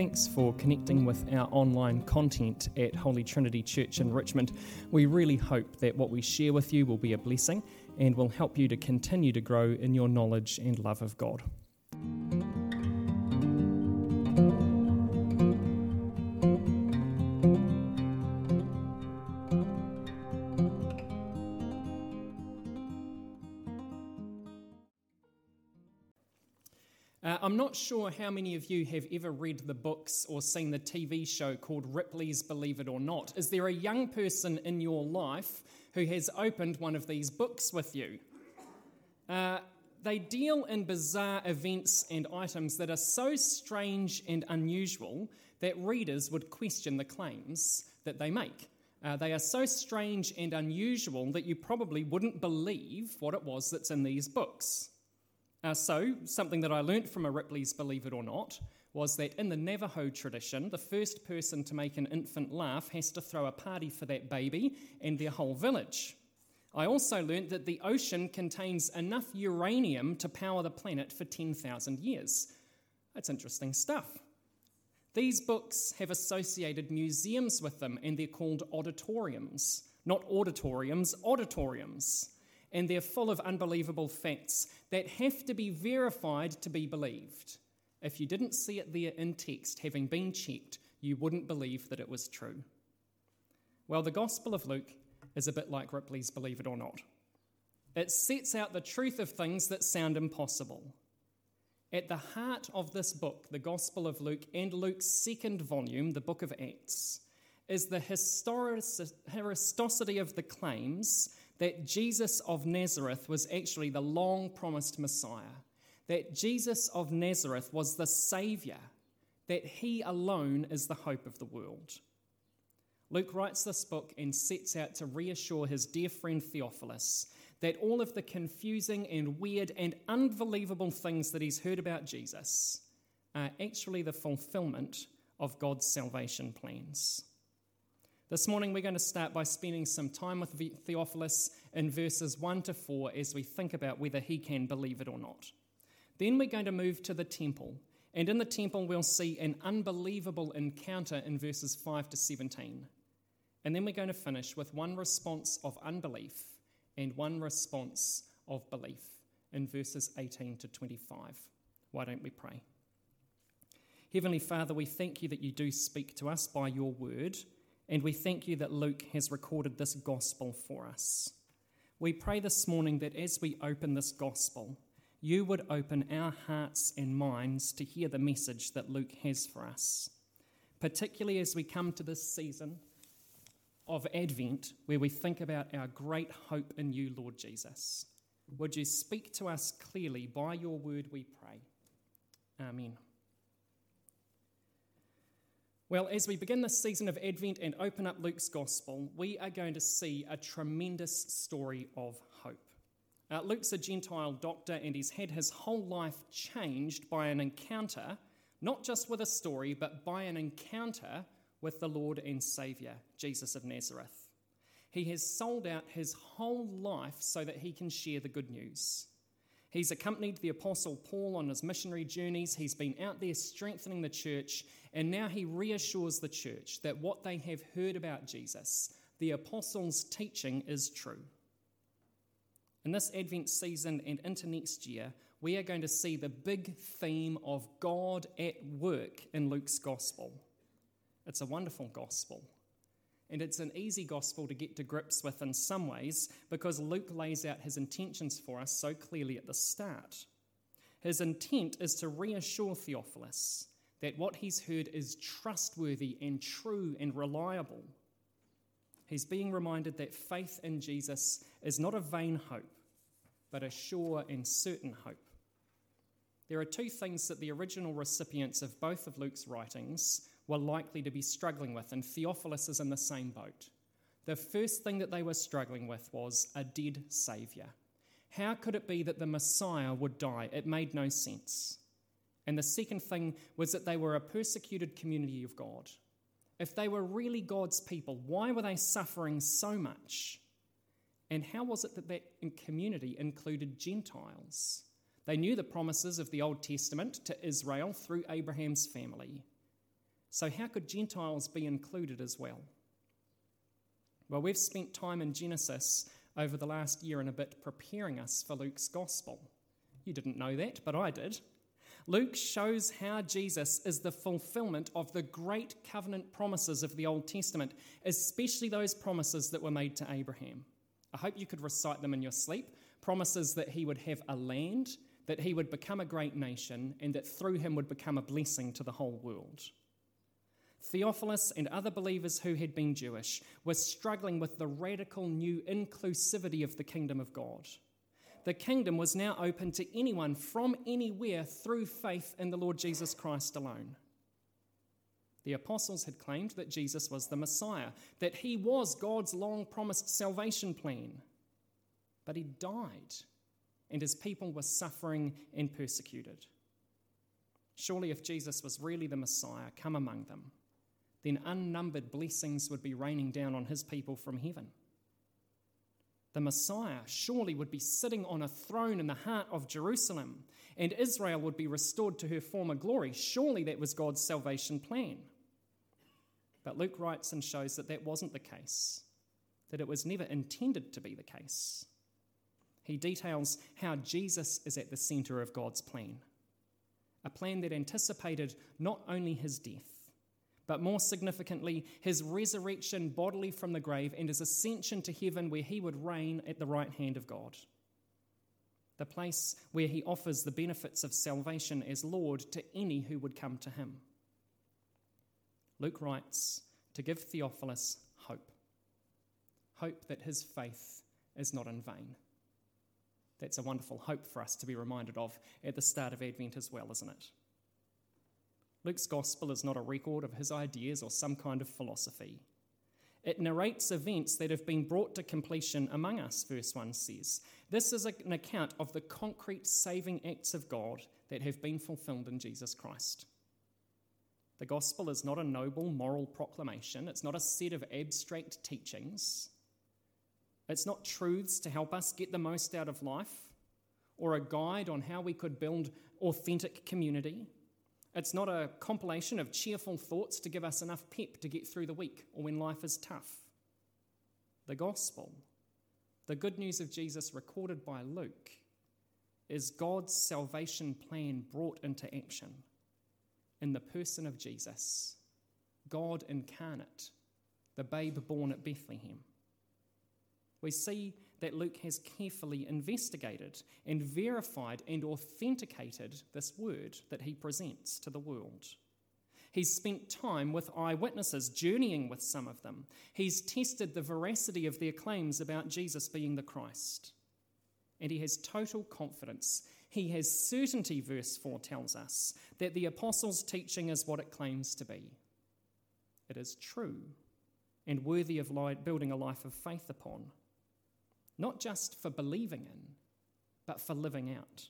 Thanks for connecting with our online content at Holy Trinity Church in Richmond. We really hope that what we share with you will be a blessing and will help you to continue to grow in your knowledge and love of God. Sure how many of you have ever read the books or seen the TV show called Ripley's Believe It or Not. Is there a young person in your life who has opened one of these books with you? Uh, they deal in bizarre events and items that are so strange and unusual that readers would question the claims that they make. Uh, they are so strange and unusual that you probably wouldn't believe what it was that's in these books. Uh, so, something that I learnt from a Ripley's Believe It or Not was that in the Navajo tradition, the first person to make an infant laugh has to throw a party for that baby and their whole village. I also learnt that the ocean contains enough uranium to power the planet for 10,000 years. That's interesting stuff. These books have associated museums with them, and they're called Odditoriums. Not auditoriums, Odditoriums and they're full of unbelievable facts that have to be verified to be believed. If you didn't see it there in text, having been checked, you wouldn't believe that it was true. Well, the Gospel of Luke is a bit like Ripley's Believe It or Not. It sets out the truth of things that sound impossible. At the heart of this book, the Gospel of Luke, and Luke's second volume, the book of Acts, is the historicity of the claims that Jesus of Nazareth was actually the long promised Messiah, that Jesus of Nazareth was the Saviour, that he alone is the hope of the world. Luke writes this book and sets out to reassure his dear friend Theophilus that all of the confusing and weird and unbelievable things that he's heard about Jesus are actually the fulfillment of God's salvation plans. This morning, we're going to start by spending some time with Theophilus in verses 1 to 4 as we think about whether he can believe it or not. Then we're going to move to the temple, and in the temple, we'll see an unbelievable encounter in verses 5 to 17. And then we're going to finish with one response of unbelief and one response of belief in verses 18 to 25. Why don't we pray? Heavenly Father, we thank you that you do speak to us by your word. And we thank you that Luke has recorded this gospel for us. We pray this morning that as we open this gospel, you would open our hearts and minds to hear the message that Luke has for us, particularly as we come to this season of Advent where we think about our great hope in you, Lord Jesus. Would you speak to us clearly by your word, we pray? Amen. Well, as we begin this season of Advent and open up Luke's Gospel, we are going to see a tremendous story of hope. Uh, Luke's a Gentile doctor and he's had his whole life changed by an encounter, not just with a story, but by an encounter with the Lord and Saviour, Jesus of Nazareth. He has sold out his whole life so that he can share the good news. He's accompanied the Apostle Paul on his missionary journeys. He's been out there strengthening the church, and now he reassures the church that what they have heard about Jesus, the Apostles' teaching, is true. In this Advent season and into next year, we are going to see the big theme of God at work in Luke's gospel. It's a wonderful gospel. And it's an easy gospel to get to grips with in some ways because Luke lays out his intentions for us so clearly at the start. His intent is to reassure Theophilus that what he's heard is trustworthy and true and reliable. He's being reminded that faith in Jesus is not a vain hope, but a sure and certain hope. There are two things that the original recipients of both of Luke's writings were likely to be struggling with, and Theophilus is in the same boat. The first thing that they were struggling with was a dead Saviour. How could it be that the Messiah would die? It made no sense. And the second thing was that they were a persecuted community of God. If they were really God's people, why were they suffering so much? And how was it that that community included Gentiles? They knew the promises of the Old Testament to Israel through Abraham's family. So, how could Gentiles be included as well? Well, we've spent time in Genesis over the last year and a bit preparing us for Luke's gospel. You didn't know that, but I did. Luke shows how Jesus is the fulfillment of the great covenant promises of the Old Testament, especially those promises that were made to Abraham. I hope you could recite them in your sleep promises that he would have a land, that he would become a great nation, and that through him would become a blessing to the whole world. Theophilus and other believers who had been Jewish were struggling with the radical new inclusivity of the kingdom of God. The kingdom was now open to anyone from anywhere through faith in the Lord Jesus Christ alone. The apostles had claimed that Jesus was the Messiah, that he was God's long promised salvation plan. But he died, and his people were suffering and persecuted. Surely, if Jesus was really the Messiah, come among them, then unnumbered blessings would be raining down on his people from heaven. The Messiah surely would be sitting on a throne in the heart of Jerusalem, and Israel would be restored to her former glory. Surely that was God's salvation plan. But Luke writes and shows that that wasn't the case, that it was never intended to be the case. He details how Jesus is at the center of God's plan, a plan that anticipated not only his death, but more significantly, his resurrection bodily from the grave and his ascension to heaven where he would reign at the right hand of God. The place where he offers the benefits of salvation as Lord to any who would come to him. Luke writes to give Theophilus hope hope that his faith is not in vain. That's a wonderful hope for us to be reminded of at the start of Advent as well, isn't it? Luke's gospel is not a record of his ideas or some kind of philosophy. It narrates events that have been brought to completion among us, verse 1 says. This is an account of the concrete saving acts of God that have been fulfilled in Jesus Christ. The gospel is not a noble moral proclamation, it's not a set of abstract teachings, it's not truths to help us get the most out of life or a guide on how we could build authentic community. It's not a compilation of cheerful thoughts to give us enough pep to get through the week or when life is tough. The gospel, the good news of Jesus recorded by Luke, is God's salvation plan brought into action in the person of Jesus, God incarnate, the babe born at Bethlehem. We see that Luke has carefully investigated and verified and authenticated this word that he presents to the world. He's spent time with eyewitnesses, journeying with some of them. He's tested the veracity of their claims about Jesus being the Christ. And he has total confidence. He has certainty, verse 4 tells us, that the apostles' teaching is what it claims to be. It is true and worthy of building a life of faith upon not just for believing in, but for living out.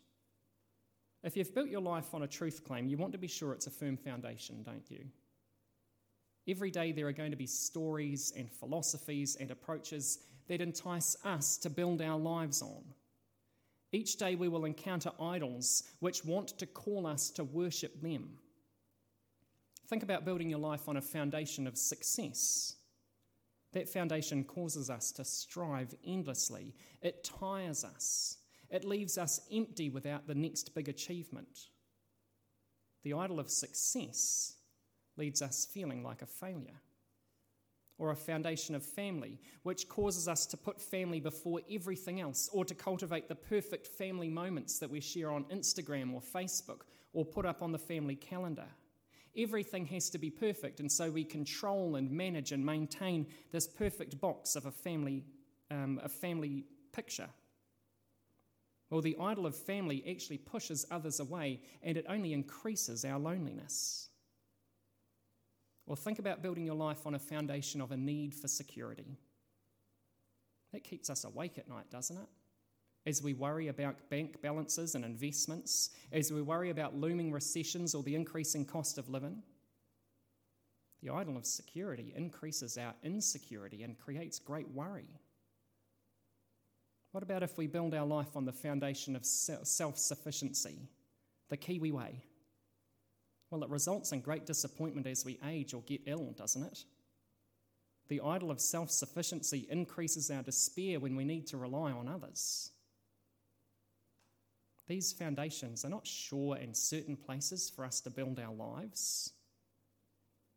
If you've built your life on a truth claim, you want to be sure it's a firm foundation, don't you? Every day there are going to be stories and philosophies and approaches that entice us to build our lives on. Each day we will encounter idols which want to call us to worship them. Think about building your life on a foundation of success that foundation causes us to strive endlessly. It tires us. It leaves us empty without the next big achievement. The idol of success leads us feeling like a failure. Or a foundation of family, which causes us to put family before everything else, or to cultivate the perfect family moments that we share on Instagram or Facebook, or put up on the family calendar. Everything has to be perfect, and so we control and manage and maintain this perfect box of a family, um, a family picture. Well, the idol of family actually pushes others away, and it only increases our loneliness. Or think about building your life on a foundation of a need for security. That keeps us awake at night, doesn't it? As we worry about bank balances and investments, as we worry about looming recessions or the increasing cost of living. The idol of security increases our insecurity and creates great worry. What about if we build our life on the foundation of self sufficiency, the Kiwi way? Well, it results in great disappointment as we age or get ill, doesn't it? The idol of self sufficiency increases our despair when we need to rely on others. These foundations are not sure and certain places for us to build our lives,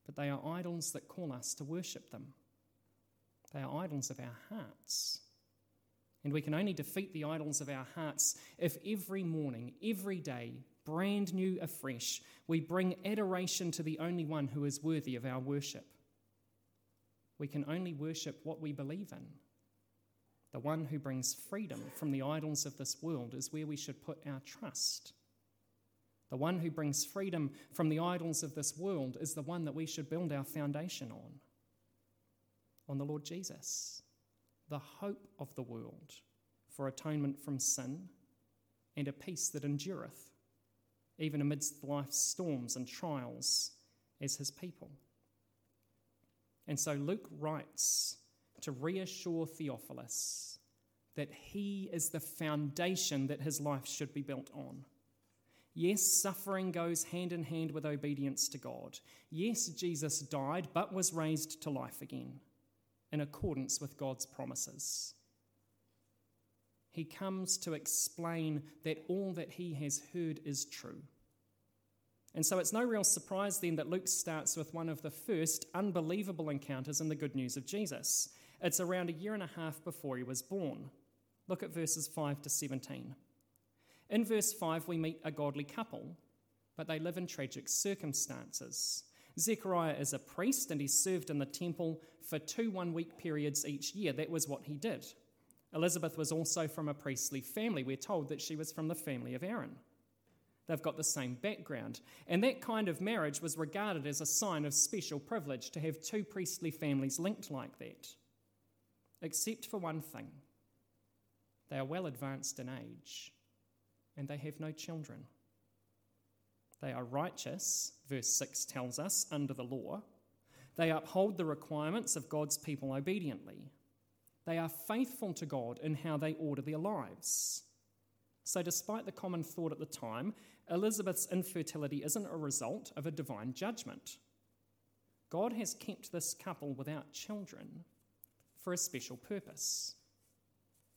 but they are idols that call us to worship them. They are idols of our hearts. And we can only defeat the idols of our hearts if every morning, every day, brand new afresh, we bring adoration to the only one who is worthy of our worship. We can only worship what we believe in. The one who brings freedom from the idols of this world is where we should put our trust. The one who brings freedom from the idols of this world is the one that we should build our foundation on. On the Lord Jesus, the hope of the world for atonement from sin and a peace that endureth, even amidst life's storms and trials as his people. And so Luke writes to reassure Theophilus that he is the foundation that his life should be built on. Yes, suffering goes hand in hand with obedience to God. Yes, Jesus died but was raised to life again in accordance with God's promises. He comes to explain that all that he has heard is true. And so it's no real surprise then that Luke starts with one of the first unbelievable encounters in the good news of Jesus. It's around a year and a half before he was born. Look at verses 5 to 17. In verse 5, we meet a godly couple, but they live in tragic circumstances. Zechariah is a priest and he served in the temple for two one week periods each year. That was what he did. Elizabeth was also from a priestly family. We're told that she was from the family of Aaron. They've got the same background. And that kind of marriage was regarded as a sign of special privilege to have two priestly families linked like that except for one thing they are well advanced in age and they have no children. They are righteous, verse 6 tells us, under the law. They uphold the requirements of God's people obediently. They are faithful to God in how they order their lives. So, despite the common thought at the time, Elizabeth's infertility isn't a result of a divine judgment. God has kept this couple without children for a special purpose.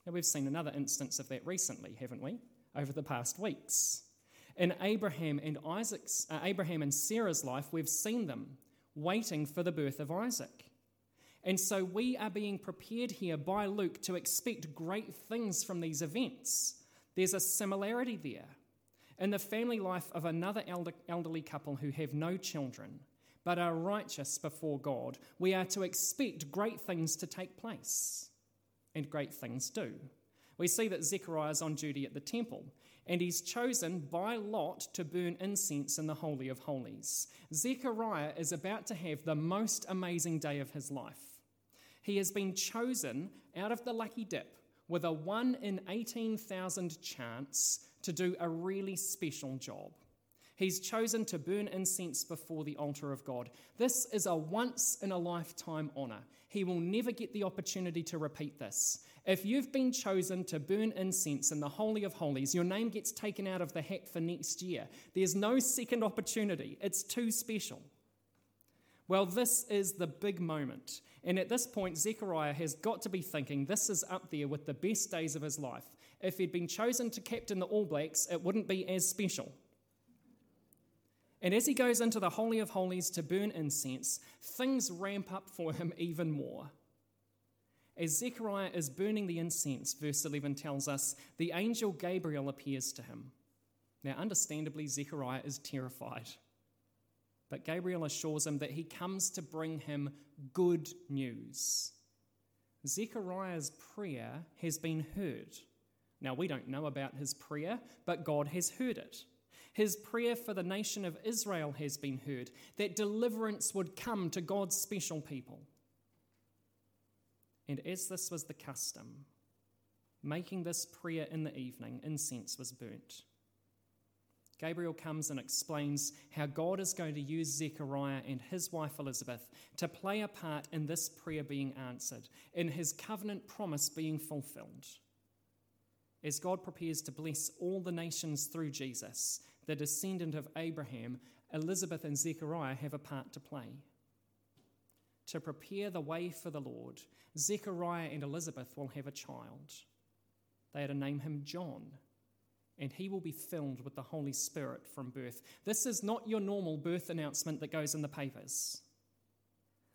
Now, we've seen another instance of that recently, haven't we? Over the past weeks. In Abraham and Isaac's, uh, Abraham and Sarah's life, we've seen them waiting for the birth of Isaac. And so we are being prepared here by Luke to expect great things from these events. There's a similarity there. In the family life of another elder, elderly couple who have no children, but are righteous before God, we are to expect great things to take place. And great things do. We see that Zechariah is on duty at the temple, and he's chosen by lot to burn incense in the Holy of Holies. Zechariah is about to have the most amazing day of his life. He has been chosen out of the lucky dip with a 1 in 18,000 chance to do a really special job. He's chosen to burn incense before the altar of God. This is a once in a lifetime honour. He will never get the opportunity to repeat this. If you've been chosen to burn incense in the Holy of Holies, your name gets taken out of the hat for next year. There's no second opportunity, it's too special. Well, this is the big moment. And at this point, Zechariah has got to be thinking this is up there with the best days of his life. If he'd been chosen to captain the All Blacks, it wouldn't be as special. And as he goes into the Holy of Holies to burn incense, things ramp up for him even more. As Zechariah is burning the incense, verse 11 tells us, the angel Gabriel appears to him. Now, understandably, Zechariah is terrified. But Gabriel assures him that he comes to bring him good news. Zechariah's prayer has been heard. Now, we don't know about his prayer, but God has heard it. His prayer for the nation of Israel has been heard, that deliverance would come to God's special people. And as this was the custom, making this prayer in the evening, incense was burnt. Gabriel comes and explains how God is going to use Zechariah and his wife Elizabeth to play a part in this prayer being answered, in his covenant promise being fulfilled. As God prepares to bless all the nations through Jesus, the descendant of Abraham, Elizabeth and Zechariah have a part to play. To prepare the way for the Lord, Zechariah and Elizabeth will have a child. They are to name him John, and he will be filled with the Holy Spirit from birth. This is not your normal birth announcement that goes in the papers.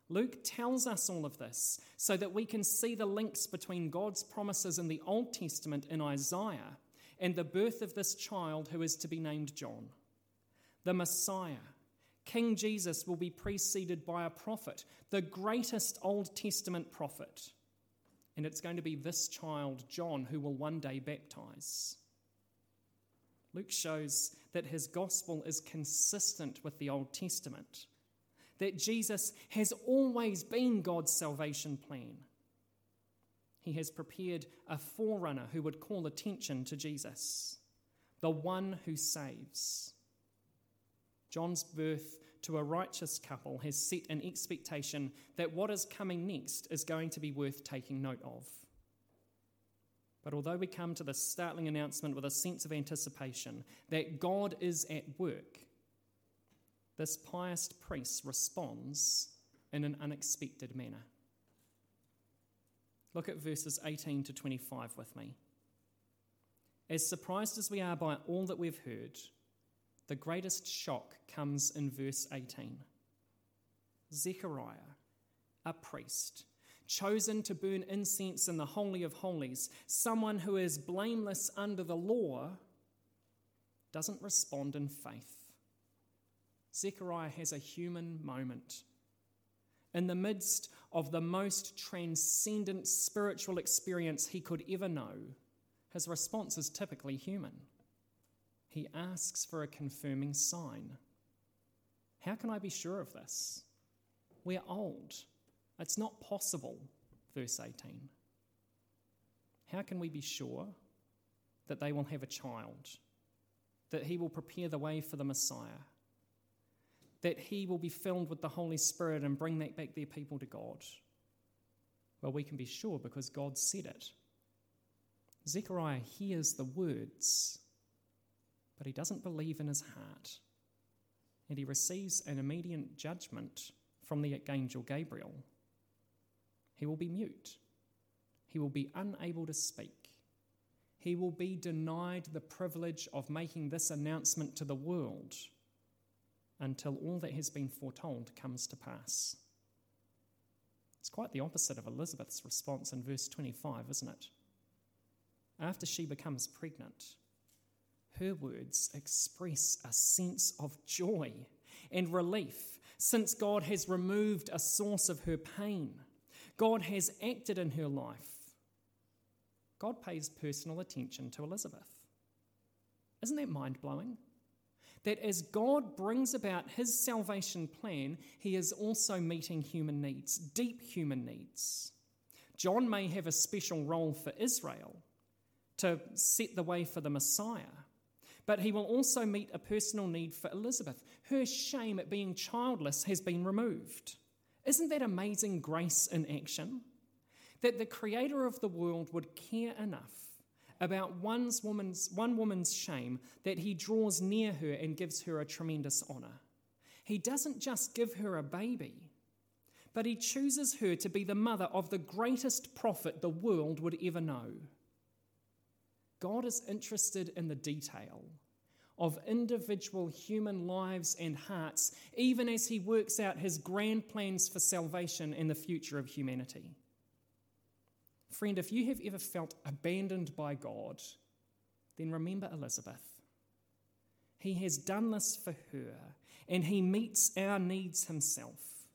Luke tells us all of this so that we can see the links between God's promises in the Old Testament in Isaiah and the birth of this child who is to be named John. The Messiah, King Jesus, will be preceded by a prophet, the greatest Old Testament prophet. And it's going to be this child, John, who will one day baptize. Luke shows that his gospel is consistent with the Old Testament that Jesus has always been God's salvation plan. He has prepared a forerunner who would call attention to Jesus, the one who saves. John's birth to a righteous couple has set an expectation that what is coming next is going to be worth taking note of. But although we come to this startling announcement with a sense of anticipation that God is at work, this pious priest responds in an unexpected manner. Look at verses 18 to 25 with me. As surprised as we are by all that we've heard, the greatest shock comes in verse 18. Zechariah, a priest, chosen to burn incense in the Holy of Holies, someone who is blameless under the law, doesn't respond in faith. Zechariah has a human moment. In the midst of the most transcendent spiritual experience he could ever know, his response is typically human. He asks for a confirming sign. How can I be sure of this? We're old. It's not possible, verse 18. How can we be sure that they will have a child, that he will prepare the way for the Messiah? That he will be filled with the Holy Spirit and bring that back their people to God? Well, we can be sure because God said it. Zechariah hears the words, but he doesn't believe in his heart. And he receives an immediate judgment from the angel Gabriel. He will be mute, he will be unable to speak. He will be denied the privilege of making this announcement to the world until all that has been foretold comes to pass. It's quite the opposite of Elizabeth's response in verse 25, isn't it? After she becomes pregnant, her words express a sense of joy and relief since God has removed a source of her pain. God has acted in her life. God pays personal attention to Elizabeth. Isn't that mind blowing? That as God brings about his salvation plan, he is also meeting human needs, deep human needs. John may have a special role for Israel to set the way for the Messiah, but he will also meet a personal need for Elizabeth. Her shame at being childless has been removed. Isn't that amazing grace in action? That the creator of the world would care enough about one's woman's, one woman's shame that he draws near her and gives her a tremendous honour. He doesn't just give her a baby, but he chooses her to be the mother of the greatest prophet the world would ever know. God is interested in the detail of individual human lives and hearts, even as he works out his grand plans for salvation and the future of humanity. Friend, if you have ever felt abandoned by God, then remember Elizabeth. He has done this for her, and he meets our needs himself.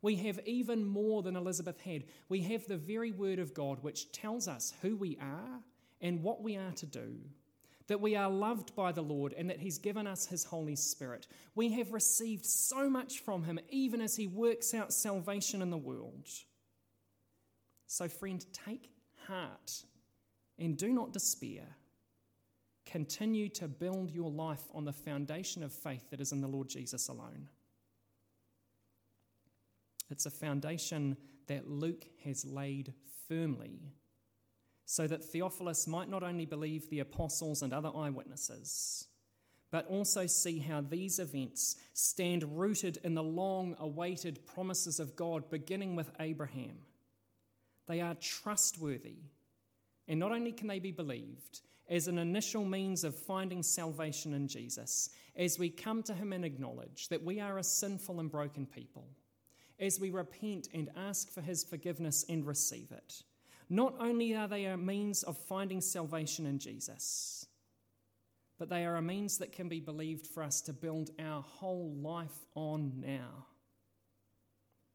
We have even more than Elizabeth had. We have the very word of God which tells us who we are and what we are to do, that we are loved by the Lord and that he's given us his Holy Spirit. We have received so much from him, even as he works out salvation in the world. So, friend, take heart and do not despair. Continue to build your life on the foundation of faith that is in the Lord Jesus alone. It's a foundation that Luke has laid firmly so that Theophilus might not only believe the apostles and other eyewitnesses, but also see how these events stand rooted in the long awaited promises of God, beginning with Abraham. They are trustworthy, and not only can they be believed as an initial means of finding salvation in Jesus, as we come to Him and acknowledge that we are a sinful and broken people, as we repent and ask for His forgiveness and receive it. Not only are they a means of finding salvation in Jesus, but they are a means that can be believed for us to build our whole life on now.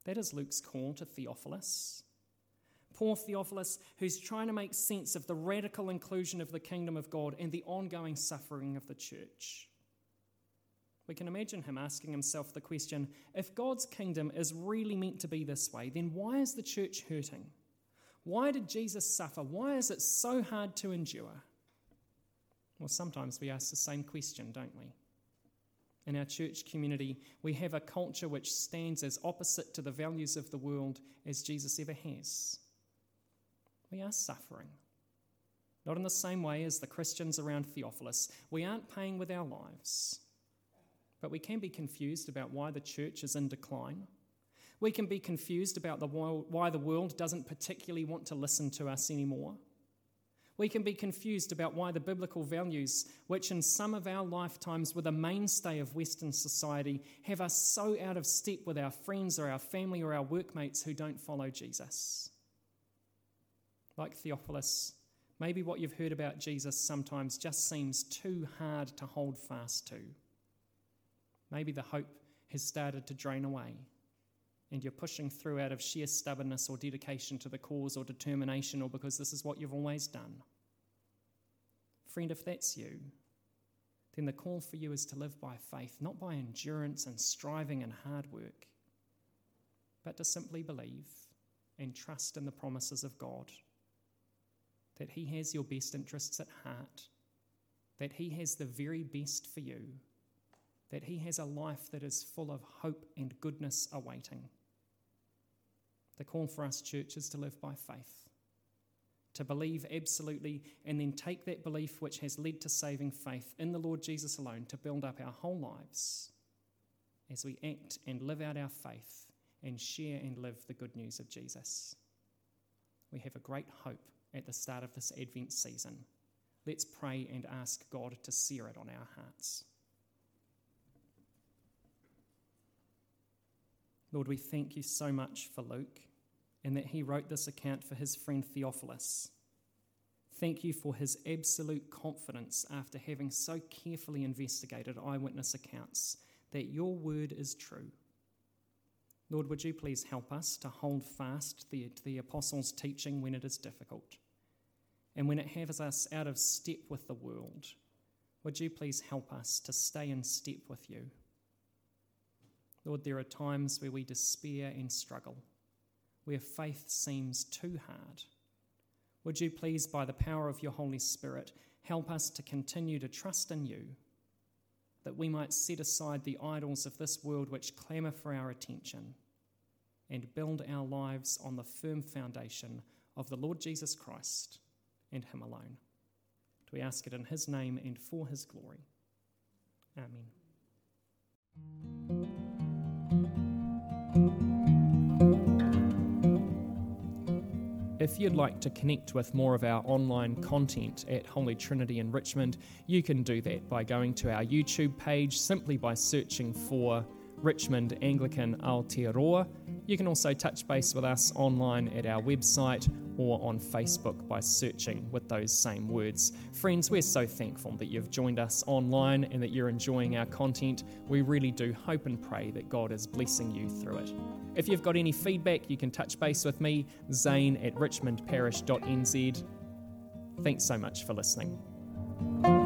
That is Luke's call to Theophilus. Poor Theophilus, who's trying to make sense of the radical inclusion of the kingdom of God and the ongoing suffering of the church. We can imagine him asking himself the question if God's kingdom is really meant to be this way, then why is the church hurting? Why did Jesus suffer? Why is it so hard to endure? Well, sometimes we ask the same question, don't we? In our church community, we have a culture which stands as opposite to the values of the world as Jesus ever has. We are suffering. Not in the same way as the Christians around Theophilus. We aren't paying with our lives. But we can be confused about why the church is in decline. We can be confused about the, why the world doesn't particularly want to listen to us anymore. We can be confused about why the biblical values, which in some of our lifetimes were the mainstay of Western society, have us so out of step with our friends or our family or our workmates who don't follow Jesus. Like Theophilus, maybe what you've heard about Jesus sometimes just seems too hard to hold fast to. Maybe the hope has started to drain away and you're pushing through out of sheer stubbornness or dedication to the cause or determination or because this is what you've always done. Friend, if that's you, then the call for you is to live by faith, not by endurance and striving and hard work, but to simply believe and trust in the promises of God. That He has your best interests at heart, that He has the very best for you, that He has a life that is full of hope and goodness awaiting. The call for us, church, is to live by faith, to believe absolutely, and then take that belief which has led to saving faith in the Lord Jesus alone to build up our whole lives as we act and live out our faith and share and live the good news of Jesus. We have a great hope at the start of this Advent season. Let's pray and ask God to sear it on our hearts. Lord, we thank you so much for Luke and that he wrote this account for his friend Theophilus. Thank you for his absolute confidence after having so carefully investigated eyewitness accounts that your word is true. Lord, would you please help us to hold fast the, to the apostles' teaching when it is difficult and when it has us out of step with the world? Would you please help us to stay in step with you? Lord, there are times where we despair and struggle where faith seems too hard. Would you please, by the power of your Holy Spirit, help us to continue to trust in you, that we might set aside the idols of this world which clamour for our attention and build our lives on the firm foundation of the Lord Jesus Christ and Him alone. We ask it in His name and for His glory? Amen. If you'd like to connect with more of our online content at Holy Trinity in Richmond, you can do that by going to our YouTube page simply by searching for Richmond Anglican Aotearoa. You can also touch base with us online at our website or on Facebook by searching with those same words. Friends, we're so thankful that you've joined us online and that you're enjoying our content. We really do hope and pray that God is blessing you through it. If you've got any feedback, you can touch base with me, Zane at richmondparish.nz. Thanks so much for listening.